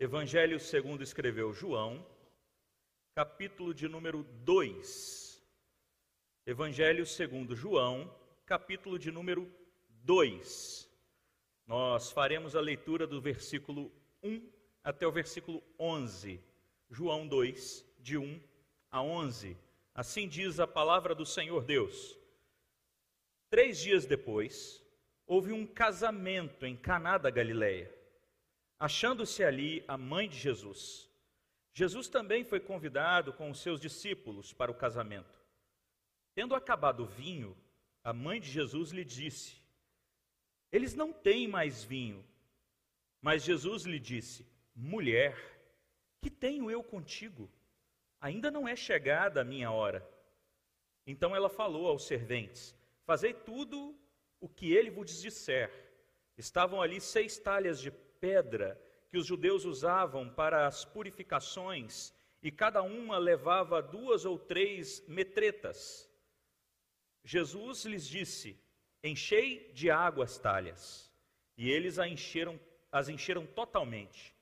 Evangelho segundo escreveu João, capítulo de número 2. Evangelho segundo João, capítulo de número 2. Nós faremos a leitura do versículo 1 até o versículo 11. João 2, de 1 a 11. Assim diz a palavra do Senhor Deus. Três dias depois, houve um casamento em Caná da Galileia, achando-se ali a mãe de Jesus. Jesus também foi convidado com os seus discípulos para o casamento. Tendo acabado o vinho, a mãe de Jesus lhe disse: Eles não têm mais vinho. Mas Jesus lhe disse: Mulher, que tenho eu contigo? Ainda não é chegada a minha hora. Então ela falou aos serventes: Fazei tudo o que ele vos disser. Estavam ali seis talhas de pedra que os judeus usavam para as purificações, e cada uma levava duas ou três metretas. Jesus lhes disse: Enchei de água as talhas. E eles as encheram, as encheram totalmente.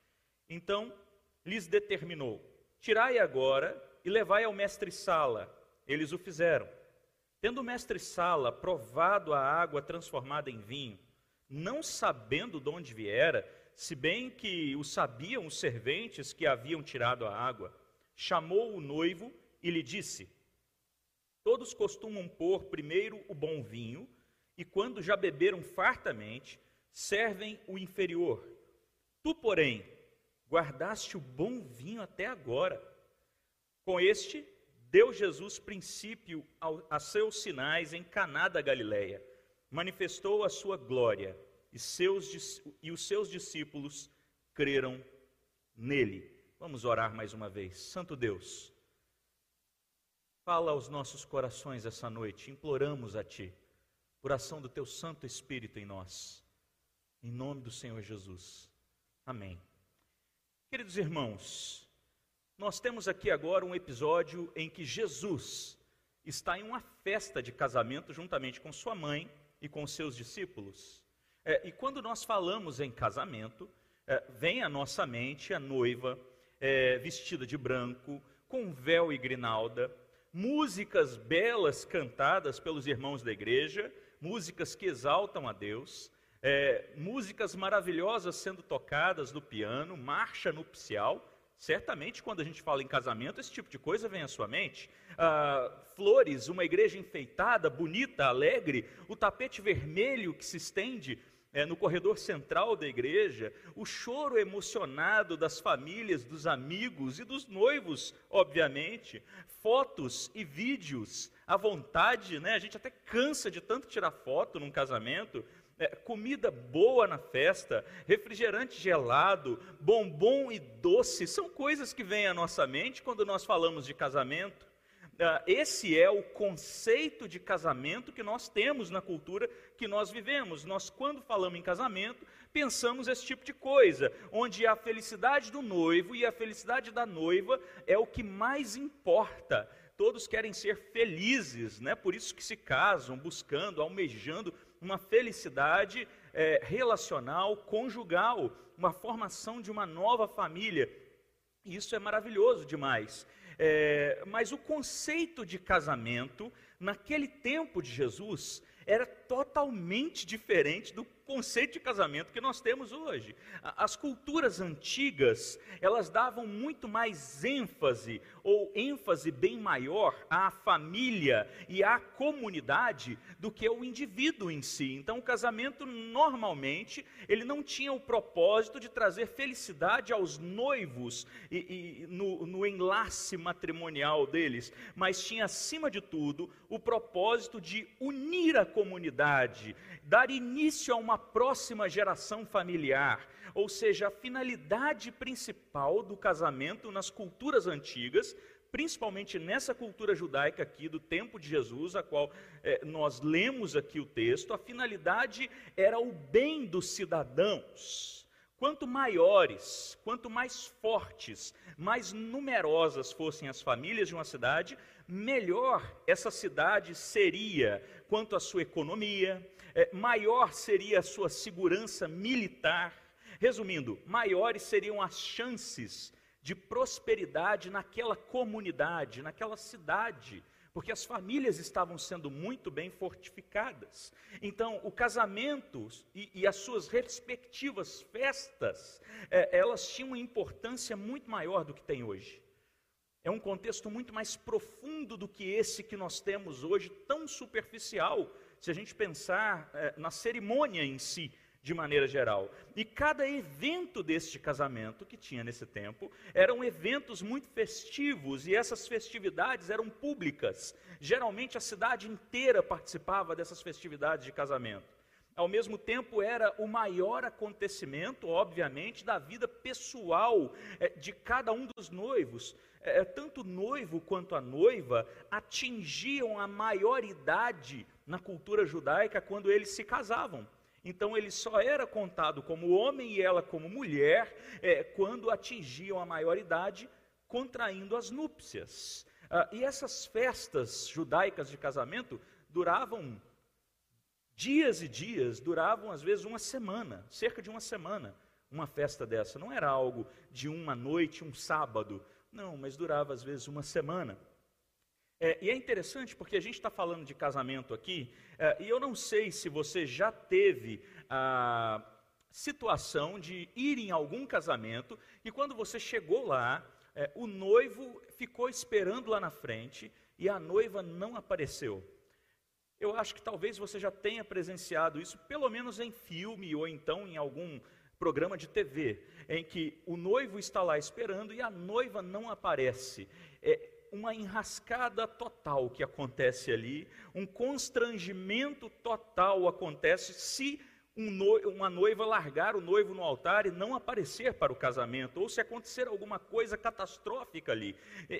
Então lhes determinou: Tirai agora e levai ao mestre Sala. Eles o fizeram. Tendo o mestre Sala provado a água transformada em vinho, não sabendo de onde viera, se bem que o sabiam os serventes que haviam tirado a água, chamou o noivo e lhe disse: Todos costumam pôr primeiro o bom vinho, e quando já beberam fartamente, servem o inferior. Tu, porém, guardaste o bom vinho até agora. Com este deu Jesus princípio a seus sinais em Caná da Galileia, manifestou a sua glória e, seus, e os seus discípulos creram nele. Vamos orar mais uma vez. Santo Deus, fala aos nossos corações essa noite, imploramos a Ti, por ação do Teu Santo Espírito em nós, em nome do Senhor Jesus. Amém. Queridos irmãos, nós temos aqui agora um episódio em que Jesus está em uma festa de casamento juntamente com sua mãe e com seus discípulos. É, e quando nós falamos em casamento, é, vem à nossa mente a noiva é, vestida de branco, com véu e grinalda, músicas belas cantadas pelos irmãos da igreja, músicas que exaltam a Deus, é, músicas maravilhosas sendo tocadas no piano, marcha nupcial Certamente, quando a gente fala em casamento, esse tipo de coisa vem à sua mente. Ah, flores, uma igreja enfeitada, bonita, alegre, o tapete vermelho que se estende é, no corredor central da igreja, o choro emocionado das famílias, dos amigos e dos noivos, obviamente, fotos e vídeos à vontade, né? A gente até cansa de tanto tirar foto num casamento, é, comida boa na festa, refrigerante gelado, bombom e doce, são coisas que vêm à nossa mente quando nós falamos de casamento. É, esse é o conceito de casamento que nós temos na cultura que nós vivemos. Nós, quando falamos em casamento, pensamos esse tipo de coisa, onde a felicidade do noivo e a felicidade da noiva é o que mais importa. Todos querem ser felizes, né? por isso que se casam, buscando, almejando uma felicidade é, relacional, conjugal, uma formação de uma nova família. Isso é maravilhoso demais. É, mas o conceito de casamento, naquele tempo de Jesus, era totalmente diferente do conceito de casamento que nós temos hoje. As culturas antigas, elas davam muito mais ênfase, ou ênfase bem maior, à família e à comunidade do que ao indivíduo em si. Então, o casamento, normalmente, ele não tinha o propósito de trazer felicidade aos noivos e, e no, no enlace matrimonial deles, mas tinha, acima de tudo, o propósito de unir a comunidade, dar início a uma próxima geração familiar. Ou seja, a finalidade principal do casamento nas culturas antigas, principalmente nessa cultura judaica aqui do tempo de Jesus, a qual é, nós lemos aqui o texto, a finalidade era o bem dos cidadãos. Quanto maiores, quanto mais fortes, mais numerosas fossem as famílias de uma cidade, melhor essa cidade seria quanto à sua economia, é, maior seria a sua segurança militar, Resumindo, maiores seriam as chances de prosperidade naquela comunidade, naquela cidade, porque as famílias estavam sendo muito bem fortificadas. Então, o casamento e, e as suas respectivas festas, é, elas tinham uma importância muito maior do que tem hoje. É um contexto muito mais profundo do que esse que nós temos hoje, tão superficial, se a gente pensar é, na cerimônia em si de maneira geral. E cada evento deste casamento que tinha nesse tempo eram eventos muito festivos e essas festividades eram públicas. Geralmente a cidade inteira participava dessas festividades de casamento. Ao mesmo tempo, era o maior acontecimento, obviamente, da vida pessoal é, de cada um dos noivos. É, tanto o noivo quanto a noiva atingiam a maioridade na cultura judaica quando eles se casavam. Então ele só era contado como homem e ela como mulher é, quando atingiam a maioridade, contraindo as núpcias. Ah, e essas festas judaicas de casamento duravam dias e dias, duravam às vezes uma semana, cerca de uma semana. Uma festa dessa não era algo de uma noite, um sábado, não, mas durava às vezes uma semana. É, e é interessante porque a gente está falando de casamento aqui, é, e eu não sei se você já teve a situação de ir em algum casamento e quando você chegou lá, é, o noivo ficou esperando lá na frente e a noiva não apareceu. Eu acho que talvez você já tenha presenciado isso, pelo menos em filme ou então em algum programa de TV, em que o noivo está lá esperando e a noiva não aparece. É, uma enrascada total que acontece ali, um constrangimento total acontece se um no, uma noiva largar o noivo no altar e não aparecer para o casamento, ou se acontecer alguma coisa catastrófica ali.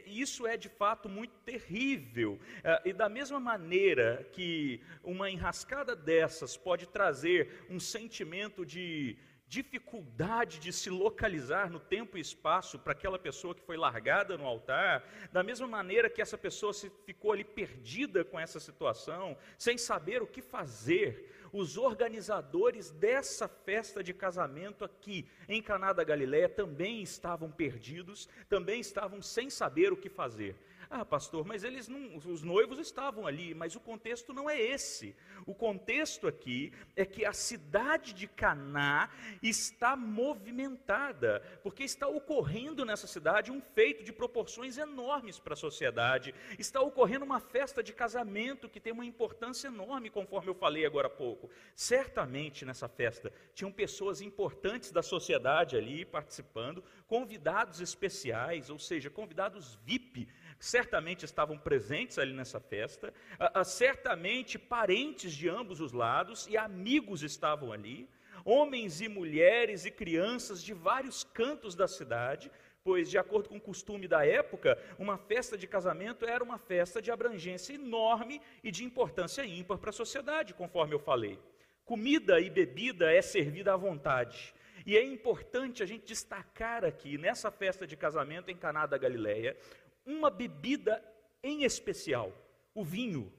Isso é de fato muito terrível. É, e da mesma maneira que uma enrascada dessas pode trazer um sentimento de dificuldade de se localizar no tempo e espaço para aquela pessoa que foi largada no altar, da mesma maneira que essa pessoa se ficou ali perdida com essa situação, sem saber o que fazer, os organizadores dessa festa de casamento aqui em Caná da Galileia também estavam perdidos, também estavam sem saber o que fazer. Ah, pastor, mas eles não, os noivos estavam ali, mas o contexto não é esse. O contexto aqui é que a cidade de Caná está movimentada, porque está ocorrendo nessa cidade um feito de proporções enormes para a sociedade. Está ocorrendo uma festa de casamento que tem uma importância enorme, conforme eu falei agora há pouco. Certamente nessa festa tinham pessoas importantes da sociedade ali participando, convidados especiais, ou seja, convidados VIP certamente estavam presentes ali nessa festa, certamente parentes de ambos os lados e amigos estavam ali, homens e mulheres e crianças de vários cantos da cidade, pois, de acordo com o costume da época, uma festa de casamento era uma festa de abrangência enorme e de importância ímpar para a sociedade, conforme eu falei. Comida e bebida é servida à vontade. E é importante a gente destacar aqui, nessa festa de casamento em Caná da Galileia, uma bebida em especial, o vinho.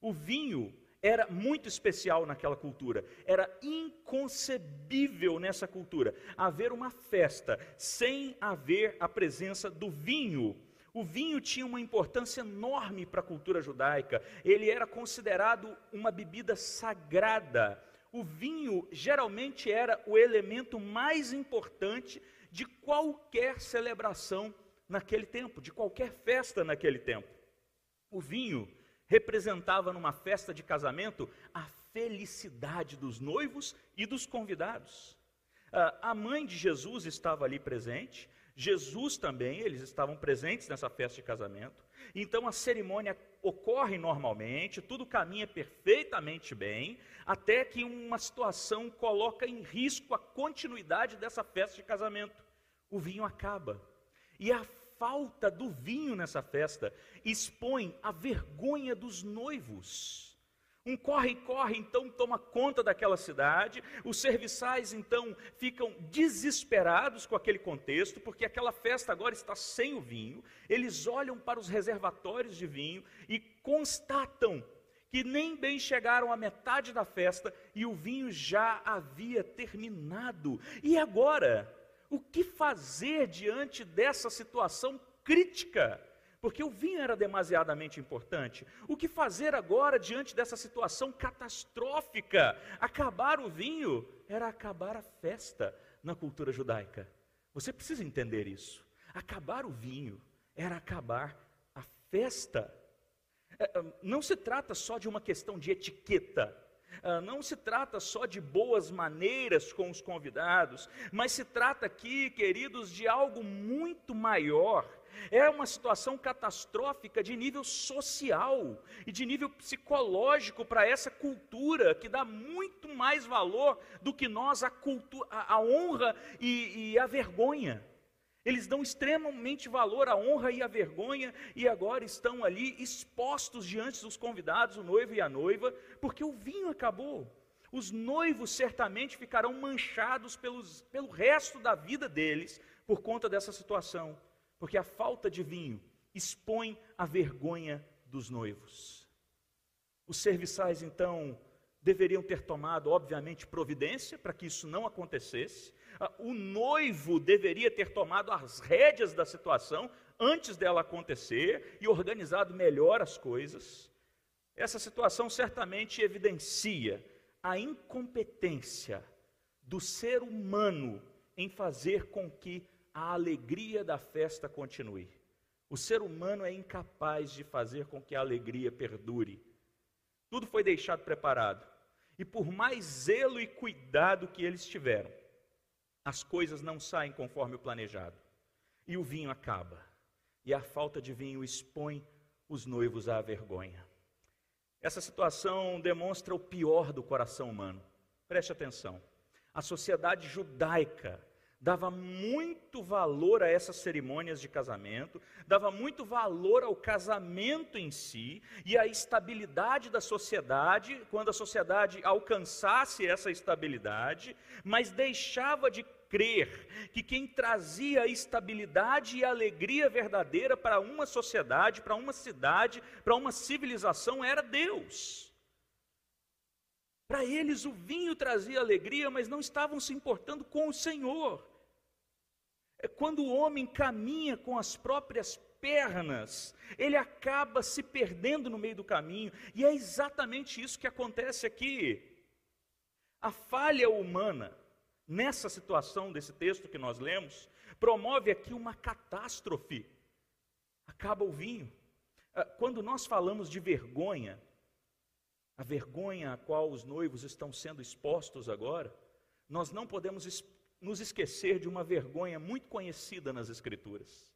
O vinho era muito especial naquela cultura. Era inconcebível nessa cultura haver uma festa sem haver a presença do vinho. O vinho tinha uma importância enorme para a cultura judaica. Ele era considerado uma bebida sagrada. O vinho geralmente era o elemento mais importante de qualquer celebração naquele tempo, de qualquer festa naquele tempo. O vinho representava numa festa de casamento a felicidade dos noivos e dos convidados. Ah, a mãe de Jesus estava ali presente, Jesus também, eles estavam presentes nessa festa de casamento. Então a cerimônia ocorre normalmente, tudo caminha perfeitamente bem, até que uma situação coloca em risco a continuidade dessa festa de casamento. O vinho acaba. E a falta do vinho nessa festa expõe a vergonha dos noivos. Um corre-corre então toma conta daquela cidade, os serviçais então ficam desesperados com aquele contexto, porque aquela festa agora está sem o vinho. Eles olham para os reservatórios de vinho e constatam que nem bem chegaram à metade da festa e o vinho já havia terminado. E agora, o que fazer diante dessa situação crítica? Porque o vinho era demasiadamente importante. O que fazer agora diante dessa situação catastrófica? Acabar o vinho era acabar a festa na cultura judaica. Você precisa entender isso. Acabar o vinho era acabar a festa. É, é, não se trata só de uma questão de etiqueta, não se trata só de boas maneiras com os convidados, mas se trata aqui, queridos, de algo muito maior. É uma situação catastrófica de nível social e de nível psicológico para essa cultura que dá muito mais valor do que nós a, a honra e, e a vergonha. Eles dão extremamente valor à honra e à vergonha e agora estão ali expostos diante dos convidados, o noivo e a noiva, porque o vinho acabou. Os noivos certamente ficarão manchados pelos, pelo resto da vida deles por conta dessa situação, porque a falta de vinho expõe a vergonha dos noivos. Os serviçais, então, deveriam ter tomado, obviamente, providência para que isso não acontecesse. Ah, o noivo deveria ter tomado as rédeas da situação antes dela acontecer e organizado melhor as coisas. Essa situação certamente evidencia a incompetência do ser humano em fazer com que a alegria da festa continue. O ser humano é incapaz de fazer com que a alegria perdure. Tudo foi deixado preparado. E por mais zelo e cuidado que eles tiveram, as coisas não saem conforme o planejado. E o vinho acaba. E a falta de vinho expõe os noivos à vergonha. Essa situação demonstra o pior do coração humano. Preste atenção. A sociedade judaica dava muito valor a essas cerimônias de casamento, dava muito valor ao casamento em si e à estabilidade da sociedade, quando a sociedade alcançasse essa estabilidade, mas deixava de crer que quem trazia estabilidade e alegria verdadeira para uma sociedade, para uma cidade, para uma civilização era Deus. Para eles o vinho trazia alegria, mas não estavam se importando com o Senhor. É quando o homem caminha com as próprias pernas, ele acaba se perdendo no meio do caminho, e é exatamente isso que acontece aqui. A falha humana, nessa situação desse texto que nós lemos, promove aqui uma catástrofe. Acaba o vinho. Ah, quando nós falamos de vergonha, a vergonha a qual os noivos estão sendo expostos agora, nós não podemos nos esquecer de uma vergonha muito conhecida nas Escrituras.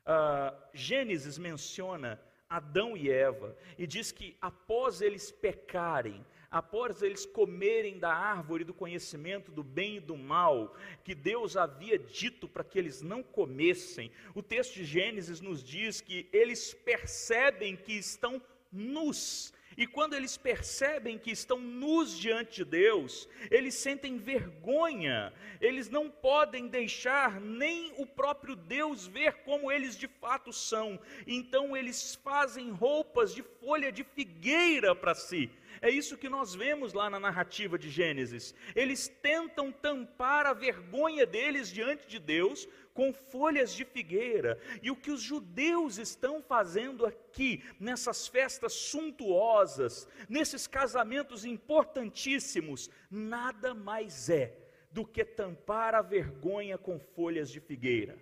Uh, Gênesis menciona Adão e Eva e diz que após eles pecarem, após eles comerem da árvore do conhecimento do bem e do mal, que Deus havia dito para que eles não comessem, o texto de Gênesis nos diz que eles percebem que estão nus e quando eles percebem que estão nus diante de Deus, eles sentem vergonha, eles não podem deixar nem o próprio Deus ver como eles de fato são. Então eles fazem roupas de folha de figueira para si. É isso que nós vemos lá na narrativa de Gênesis. Eles tentam tampar a vergonha deles diante de Deus com folhas de figueira. E o que os judeus estão fazendo aqui, nessas festas suntuosas, nesses casamentos importantíssimos, nada mais é do que tampar a vergonha com folhas de figueira.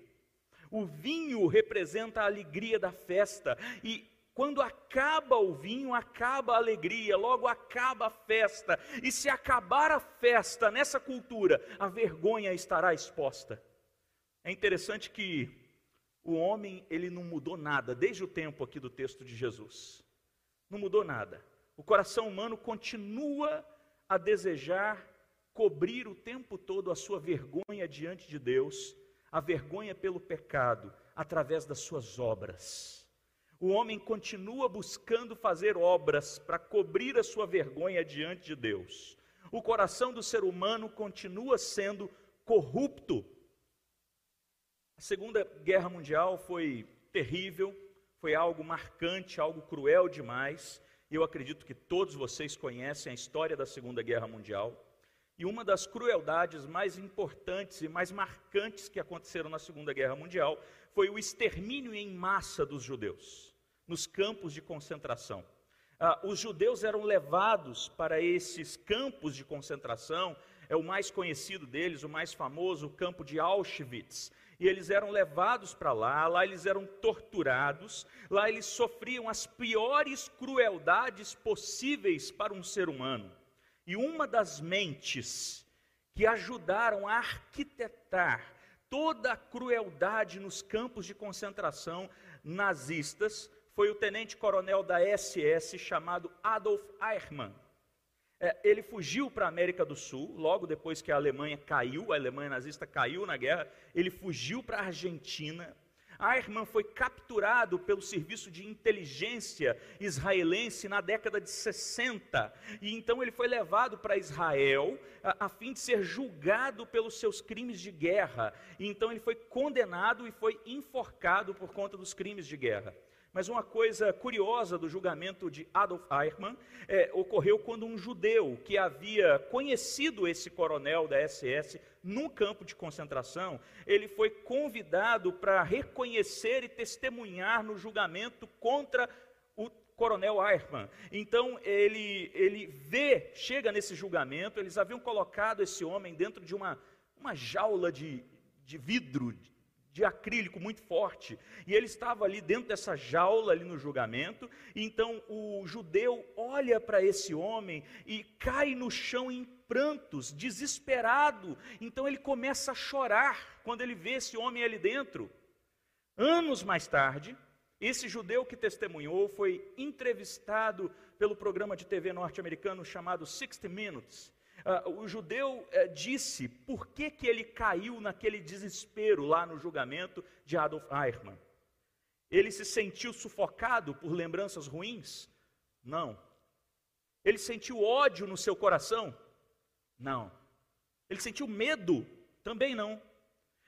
O vinho representa a alegria da festa e quando acaba o vinho, acaba a alegria, logo acaba a festa. E se acabar a festa nessa cultura, a vergonha estará exposta. É interessante que o homem, ele não mudou nada desde o tempo aqui do texto de Jesus. Não mudou nada. O coração humano continua a desejar cobrir o tempo todo a sua vergonha diante de Deus, a vergonha pelo pecado, através das suas obras. O homem continua buscando fazer obras para cobrir a sua vergonha diante de Deus. O coração do ser humano continua sendo corrupto. A Segunda Guerra Mundial foi terrível, foi algo marcante, algo cruel demais, Eu acredito que todos vocês conhecem a história da Segunda Guerra Mundial. E uma das crueldades mais importantes e mais marcantes que aconteceram na Segunda Guerra Mundial foi o extermínio em massa dos judeus nos campos de concentração. Ah, os judeus eram levados para esses campos de concentração, é o mais conhecido deles, o mais famoso, o campo de Auschwitz. E eles eram levados para lá, lá eles eram torturados, lá eles sofriam as piores crueldades possíveis para um ser humano. E uma das mentes que ajudaram a arquitetar toda a crueldade nos campos de concentração nazistas foi o tenente-coronel da SS chamado Adolf Eichmann. É, ele fugiu para a América do Sul, logo depois que a Alemanha caiu, a Alemanha nazista caiu na guerra, ele fugiu para a Argentina. Eichmann foi capturado pelo serviço de inteligência israelense na década de 60, e então ele foi levado para Israel a, a fim de ser julgado pelos seus crimes de guerra. E então ele foi condenado e foi enforcado por conta dos crimes de guerra. Mas uma coisa curiosa do julgamento de Adolf Eichmann é, ocorreu quando um judeu que havia conhecido esse coronel da SS num campo de concentração, ele foi convidado para reconhecer e testemunhar no julgamento contra o coronel Eichmann. Então ele, ele vê, chega nesse julgamento, eles haviam colocado esse homem dentro de uma, uma jaula de, de vidro, de acrílico muito forte, e ele estava ali dentro dessa jaula ali no julgamento, então o judeu olha para esse homem e cai no chão em prantos, desesperado. Então ele começa a chorar quando ele vê esse homem ali dentro. Anos mais tarde, esse judeu que testemunhou foi entrevistado pelo programa de TV norte-americano chamado 60 Minutes. Uh, o judeu uh, disse por que, que ele caiu naquele desespero lá no julgamento de Adolf Eichmann. Ele se sentiu sufocado por lembranças ruins? Não. Ele sentiu ódio no seu coração? Não. Ele sentiu medo? Também não.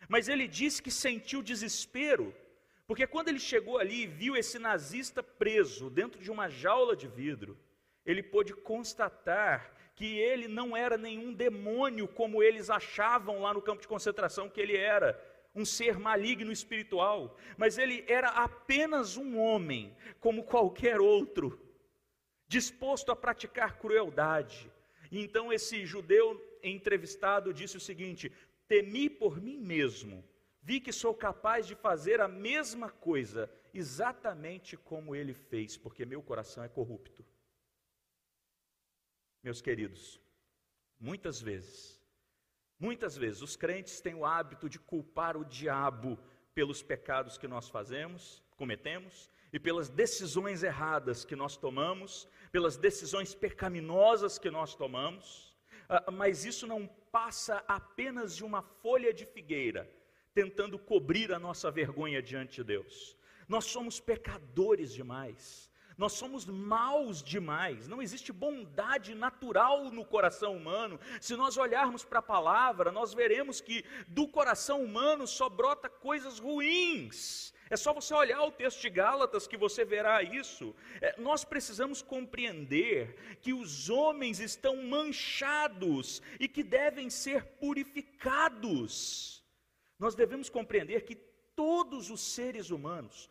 Mas ele disse que sentiu desespero, porque quando ele chegou ali e viu esse nazista preso dentro de uma jaula de vidro, ele pôde constatar que ele não era nenhum demônio como eles achavam lá no campo de concentração que ele era, um ser maligno espiritual, mas ele era apenas um homem, como qualquer outro, disposto a praticar crueldade. Então esse judeu entrevistado disse o seguinte: Temi por mim mesmo, vi que sou capaz de fazer a mesma coisa, exatamente como ele fez, porque meu coração é corrupto. Meus queridos, muitas vezes, muitas vezes os crentes têm o hábito de culpar o diabo pelos pecados que nós fazemos, cometemos, e pelas decisões erradas que nós tomamos, pelas decisões pecaminosas que nós tomamos, ah, mas isso não passa apenas de uma folha de figueira tentando cobrir a nossa vergonha diante de Deus. Nós somos pecadores demais. Nós somos maus demais, não existe bondade natural no coração humano. Se nós olharmos para a palavra, nós veremos que do coração humano só brota coisas ruins. É só você olhar o texto de Gálatas que você verá isso. É, nós precisamos compreender que os homens estão manchados e que devem ser purificados. Nós devemos compreender que todos os seres humanos,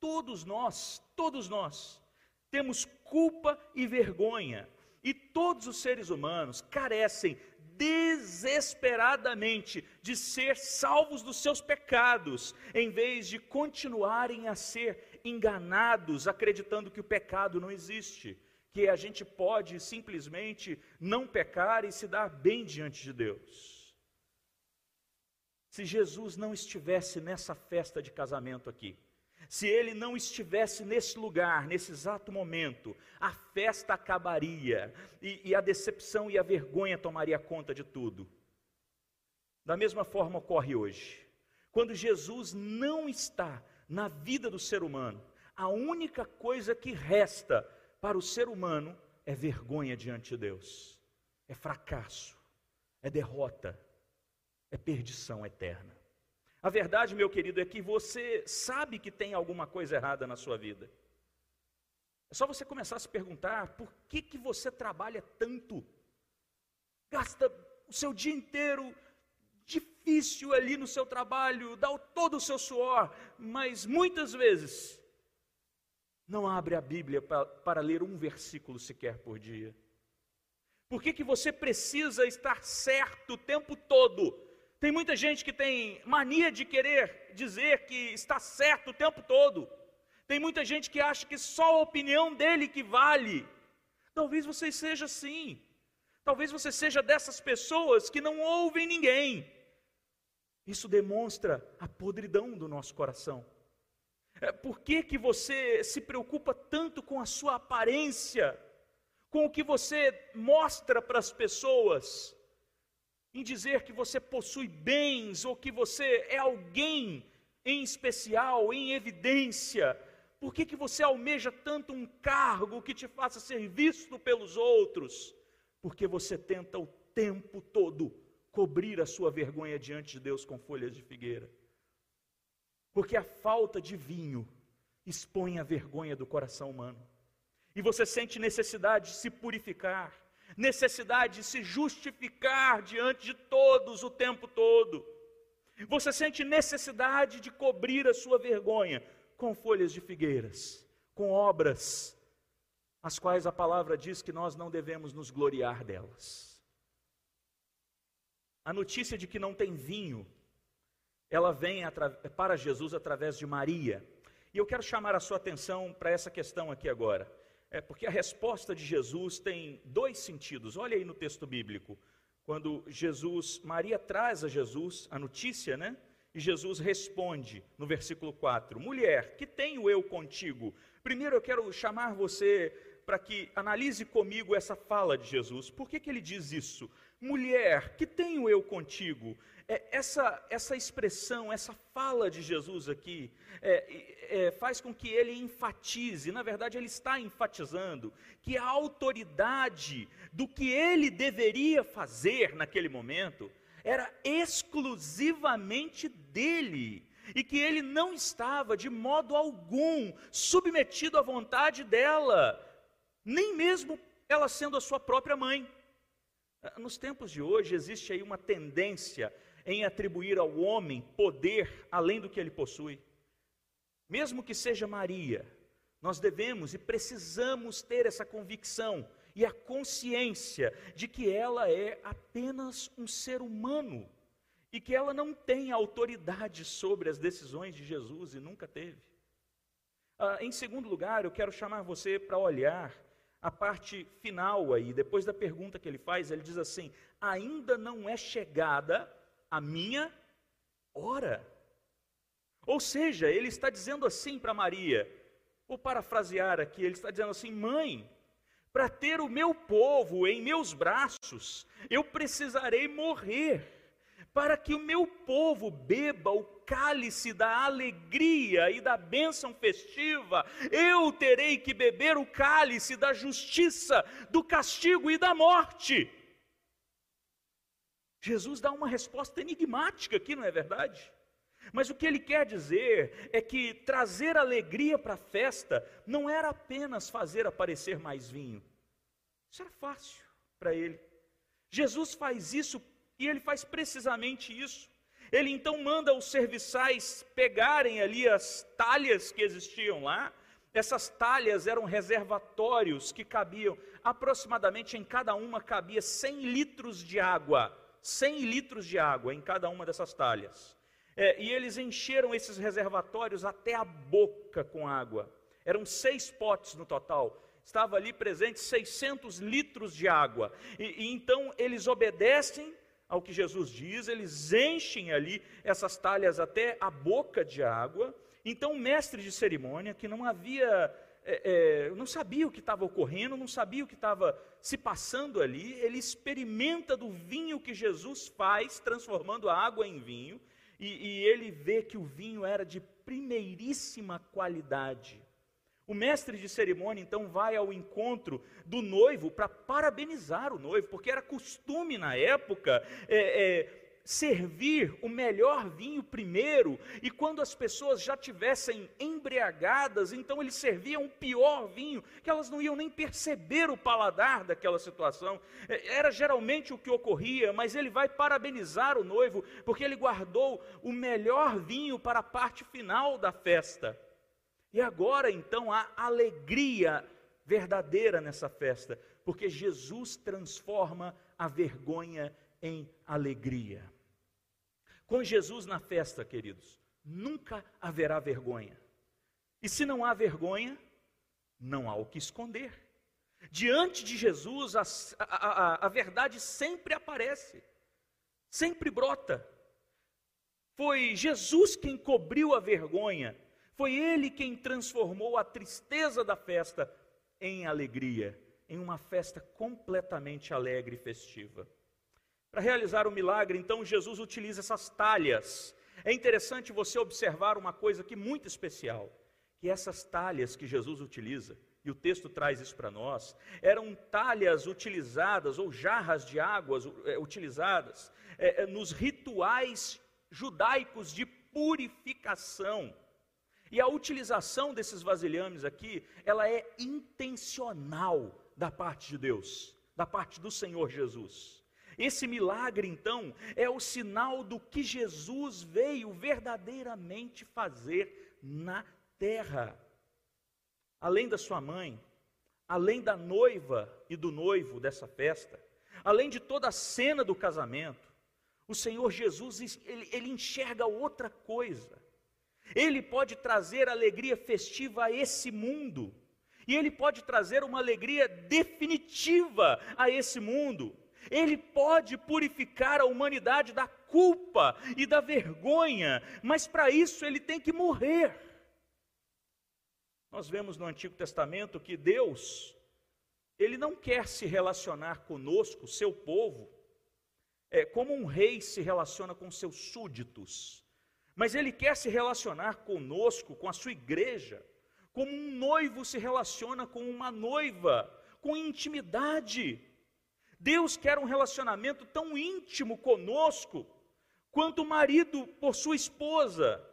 todos nós, todos nós, temos culpa e vergonha, e todos os seres humanos carecem desesperadamente de ser salvos dos seus pecados, em vez de continuarem a ser enganados, acreditando que o pecado não existe, que a gente pode simplesmente não pecar e se dar bem diante de Deus. Se Jesus não estivesse nessa festa de casamento aqui, se ele não estivesse nesse lugar, nesse exato momento, a festa acabaria e, e, a decepção e a vergonha tomaria conta de tudo. Da mesma forma ocorre hoje. Quando Jesus não está na vida do ser humano, a única coisa que resta para o ser humano é vergonha diante de Deus, é fracasso, é derrota, é perdição eterna. A verdade, meu querido, é que você sabe que tem alguma coisa errada na sua vida. É só você começar a se perguntar por que, que você trabalha tanto, gasta o seu dia inteiro difícil ali no seu trabalho, dá todo o seu suor, mas muitas vezes não abre a Bíblia para, para ler um versículo sequer por dia. Por que, que você precisa estar certo o tempo todo? Tem muita gente que tem mania de querer dizer que está certo o tempo todo. Tem muita gente que acha que só a opinião dele que vale. Talvez você seja assim. Talvez você seja dessas pessoas que não ouvem ninguém. Isso demonstra a podridão do nosso coração. É, por que, que você se preocupa tanto com a sua aparência, com o que você mostra para as pessoas, em dizer que você possui bens ou que você é alguém em especial, em evidência? Por que, que você almeja tanto um cargo que te faça ser visto pelos outros? Porque você tenta o tempo todo cobrir a sua vergonha diante de Deus com folhas de figueira. Porque a falta de vinho expõe a vergonha do coração humano. E você sente necessidade de se purificar, necessidade de se justificar diante de todos o tempo todo. Você sente necessidade de cobrir a sua vergonha com folhas de figueiras, com obras, as quais a palavra diz que nós não devemos nos gloriar delas a notícia de que não tem vinho, ela vem para Jesus através de Maria. E eu quero chamar a sua atenção para essa questão aqui agora. É porque a resposta de Jesus tem dois sentidos. Olha aí no texto bíblico. Quando Jesus, Maria traz a Jesus a notícia, né? E Jesus responde no versículo 4: Mulher, que tenho eu contigo? Primeiro eu quero chamar você para que analise comigo essa fala de Jesus. Por que, que ele diz isso? Mulher, que tenho eu contigo? É, essa, essa expressão, essa fala de Jesus aqui, é, é, faz com que ele enfatize, na verdade, ele está enfatizando que a autoridade do que ele deveria fazer naquele momento era exclusivamente dele. E que ele não estava de modo algum submetido à vontade dela, nem mesmo ela sendo a sua própria mãe. Nos tempos de hoje existe aí uma tendência em atribuir ao homem poder além do que ele possui. Mesmo que seja Maria, nós devemos e precisamos ter essa convicção e a consciência de que ela é apenas um ser humano e que ela não tem autoridade sobre as decisões de Jesus e nunca teve. Ah, em segundo lugar, eu quero chamar você para olhar a parte final aí, depois da pergunta que ele faz, ele diz assim: ainda não é chegada a minha hora. Ou seja, ele está dizendo assim para Maria, vou parafrasear aqui, ele está dizendo assim: mãe, para ter o meu povo em meus braços, eu precisarei morrer para que o meu povo beba o cálice da alegria e da bênção festiva, eu terei que beber o cálice da justiça, do castigo e da morte. Jesus dá uma resposta enigmática aqui, não é verdade? Mas o que ele quer dizer é que trazer alegria para a festa não era apenas fazer aparecer mais vinho. Isso era fácil para ele. Jesus faz isso e ele faz precisamente isso. Ele então manda os serviçais pegarem ali as talhas que existiam lá. Essas talhas eram reservatórios que cabiam, aproximadamente em cada uma cabia 100 litros de água. 100 litros de água em cada uma dessas talhas. É, e eles encheram esses reservatórios até a boca com água. Eram seis potes no total. Estava ali presente 600 litros de água. E, e então eles obedecem ao que Jesus diz, eles enchem ali essas talhas até a boca de água. Então, o mestre de cerimônia, que não havia, é, é, não sabia o que estava ocorrendo, não sabia o que estava se passando ali, ele experimenta do vinho que Jesus faz, transformando a água em vinho, e, e ele vê que o vinho era de primeiríssima qualidade. O mestre de cerimônia então vai ao encontro do noivo para parabenizar o noivo, porque era costume na época é, é, servir o melhor vinho primeiro, e quando as pessoas já tivessem embriagadas, então ele servia um pior vinho, que elas não iam nem perceber o paladar daquela situação. É, era geralmente o que ocorria, mas ele vai parabenizar o noivo, porque ele guardou o melhor vinho para a parte final da festa. E agora então há alegria verdadeira nessa festa, porque Jesus transforma a vergonha em alegria. Com Jesus na festa, queridos, nunca haverá vergonha. E se não há vergonha, não há o que esconder. Diante de Jesus, a, a, a, verdade sempre aparece, sempre brota. Foi Jesus quem cobriu a vergonha, foi Ele quem transformou a tristeza da festa em alegria, em uma festa completamente alegre e festiva. Para realizar o milagre, então, Jesus utiliza essas talhas. É interessante você observar uma coisa aqui muito especial, que essas talhas que Jesus utiliza, e o texto traz isso para nós, eram talhas utilizadas, ou jarras de águas é, utilizadas, é, nos rituais judaicos de purificação. E a utilização desses vasilhames aqui, ela é intencional da parte de Deus, da parte do Senhor Jesus. Esse milagre, então, é o sinal do que Jesus veio verdadeiramente fazer na terra. Além da sua mãe, além da noiva e do noivo dessa festa, além de toda a cena do casamento, o Senhor Jesus, ele, ele enxerga outra coisa. Ele pode trazer alegria festiva a esse mundo, e ele pode trazer uma alegria definitiva a esse mundo. Ele pode purificar a humanidade da culpa e da vergonha, mas para isso ele tem que morrer. Nós vemos no Antigo Testamento que Deus, ele não quer se relacionar conosco, seu povo, é, como um rei se relaciona com seus súditos, mas ele quer se relacionar conosco, com a sua igreja, como um noivo se relaciona com uma noiva, com intimidade. Deus quer um relacionamento tão íntimo conosco quanto o marido por sua esposa.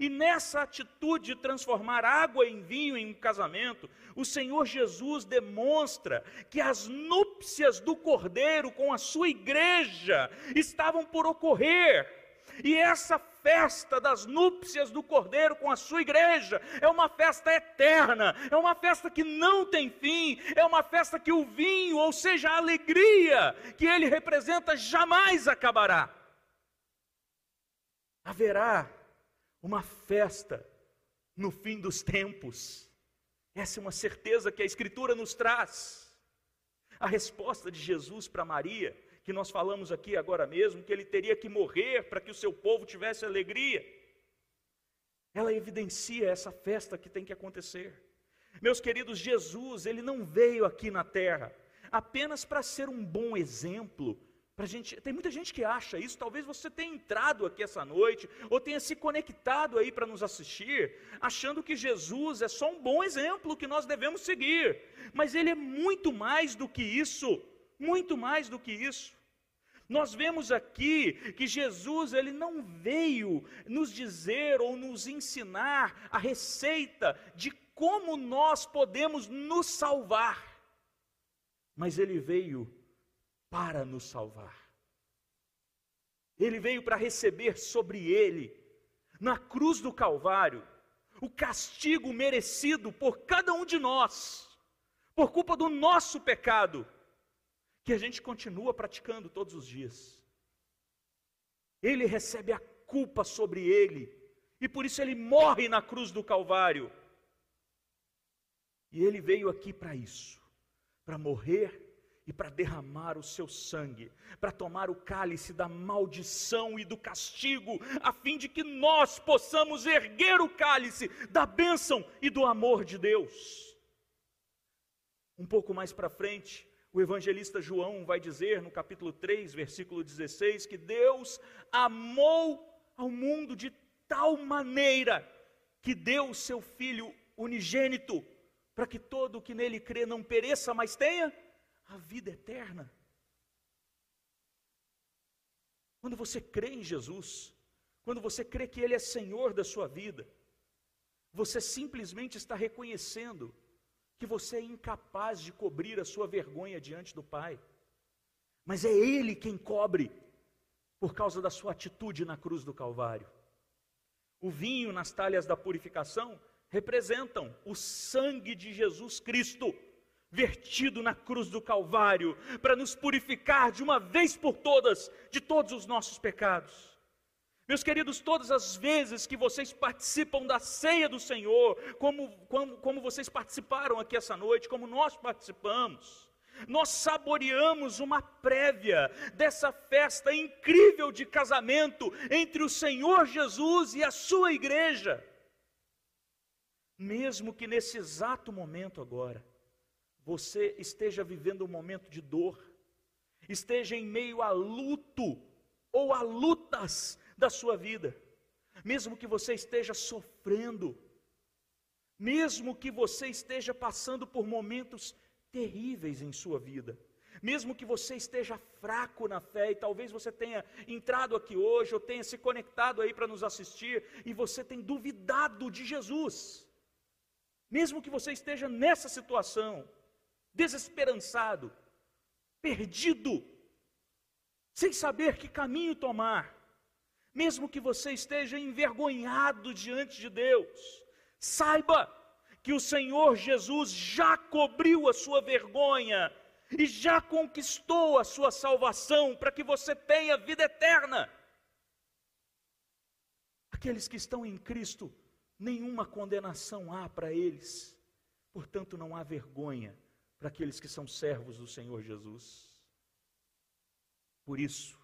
E nessa atitude de transformar água em vinho em um casamento, o Senhor Jesus demonstra que as núpcias do Cordeiro com a sua igreja estavam por ocorrer. E essa festa das núpcias do Cordeiro com a sua igreja é uma festa eterna, é uma festa que não tem fim, é uma festa que o vinho, ou seja, a alegria que ele representa, jamais acabará. Haverá uma festa no fim dos tempos. Essa é uma certeza que a Escritura nos traz. A resposta de Jesus para Maria que nós falamos aqui agora mesmo, que ele teria que morrer para que o seu povo tivesse alegria. Ela evidencia essa festa que tem que acontecer. Meus queridos, Jesus, ele não veio aqui na terra apenas para ser um bom exemplo. Pra gente, tem muita gente que acha isso. Talvez você tenha entrado aqui essa noite ou tenha se conectado aí para nos assistir, achando que Jesus é só um bom exemplo que nós devemos seguir. Mas ele é muito mais do que isso muito mais do que isso. Nós vemos aqui que Jesus ele não veio nos dizer ou nos ensinar a receita de como nós podemos nos salvar, mas ele veio para nos salvar. Ele veio para receber sobre ele, na cruz do Calvário, o castigo merecido por cada um de nós, por culpa do nosso pecado que a gente continua praticando todos os dias. Ele recebe a culpa sobre ele, e por isso ele morre na cruz do Calvário. E ele veio aqui para isso, para morrer e para derramar o seu sangue, para tomar o cálice da maldição e do castigo, a fim de que nós possamos erguer o cálice da bênção e do amor de Deus. Um pouco mais para frente, o evangelista João vai dizer no capítulo 3, versículo 16, que Deus amou ao mundo de tal maneira que deu o seu Filho unigênito, para que todo o que nele crê não pereça, mas tenha a vida eterna. Quando você crê em Jesus, quando você crê que Ele é Senhor da sua vida, você simplesmente está reconhecendo que você é incapaz de cobrir a sua vergonha diante do Pai. Mas é Ele quem cobre, por causa da sua atitude na cruz do Calvário. O vinho nas talhas da purificação representam o sangue de Jesus Cristo vertido na cruz do Calvário, para nos purificar de uma vez por todas de todos os nossos pecados. Meus queridos, todas as vezes que vocês participam da ceia do Senhor, como, como, como vocês participaram aqui essa noite, como nós participamos, nós saboreamos uma prévia dessa festa incrível de casamento entre o Senhor Jesus e a sua igreja. Mesmo que nesse exato momento agora, você esteja vivendo um momento de dor, esteja em meio a luto ou a lutas da sua vida, mesmo que você esteja sofrendo, mesmo que você esteja passando por momentos terríveis em sua vida, mesmo que você esteja fraco na fé e talvez você tenha entrado aqui hoje ou tenha se conectado aí para nos assistir e você tem duvidado de Jesus, mesmo que você esteja nessa situação, desesperançado, perdido, sem saber que caminho tomar, mesmo que você esteja envergonhado diante de Deus, saiba que o Senhor Jesus já cobriu a sua vergonha e já conquistou a sua salvação para que você tenha vida eterna. Aqueles que estão em Cristo, nenhuma condenação há para eles, portanto não há vergonha para aqueles que são servos do Senhor Jesus. Por isso,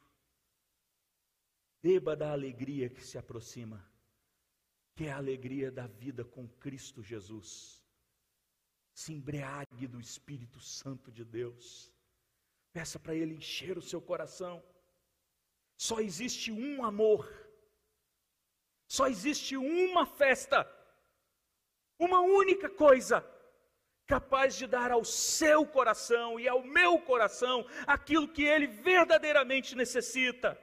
beba da alegria que se aproxima, que é a alegria da vida com Cristo Jesus. Se embriague do Espírito Santo de Deus. Peça para Ele encher o seu coração. Só existe um amor. Só existe uma festa. Uma única coisa capaz de dar ao seu coração e ao meu coração aquilo que ele verdadeiramente necessita.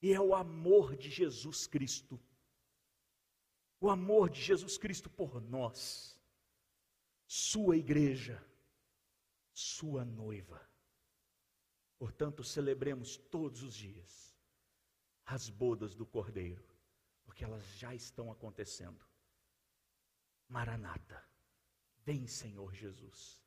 E é o amor de Jesus Cristo. O amor de Jesus Cristo por nós, sua igreja, sua noiva. Portanto, celebremos todos os dias as bodas do Cordeiro, porque elas já estão acontecendo. Maranata. Vem, Senhor Jesus.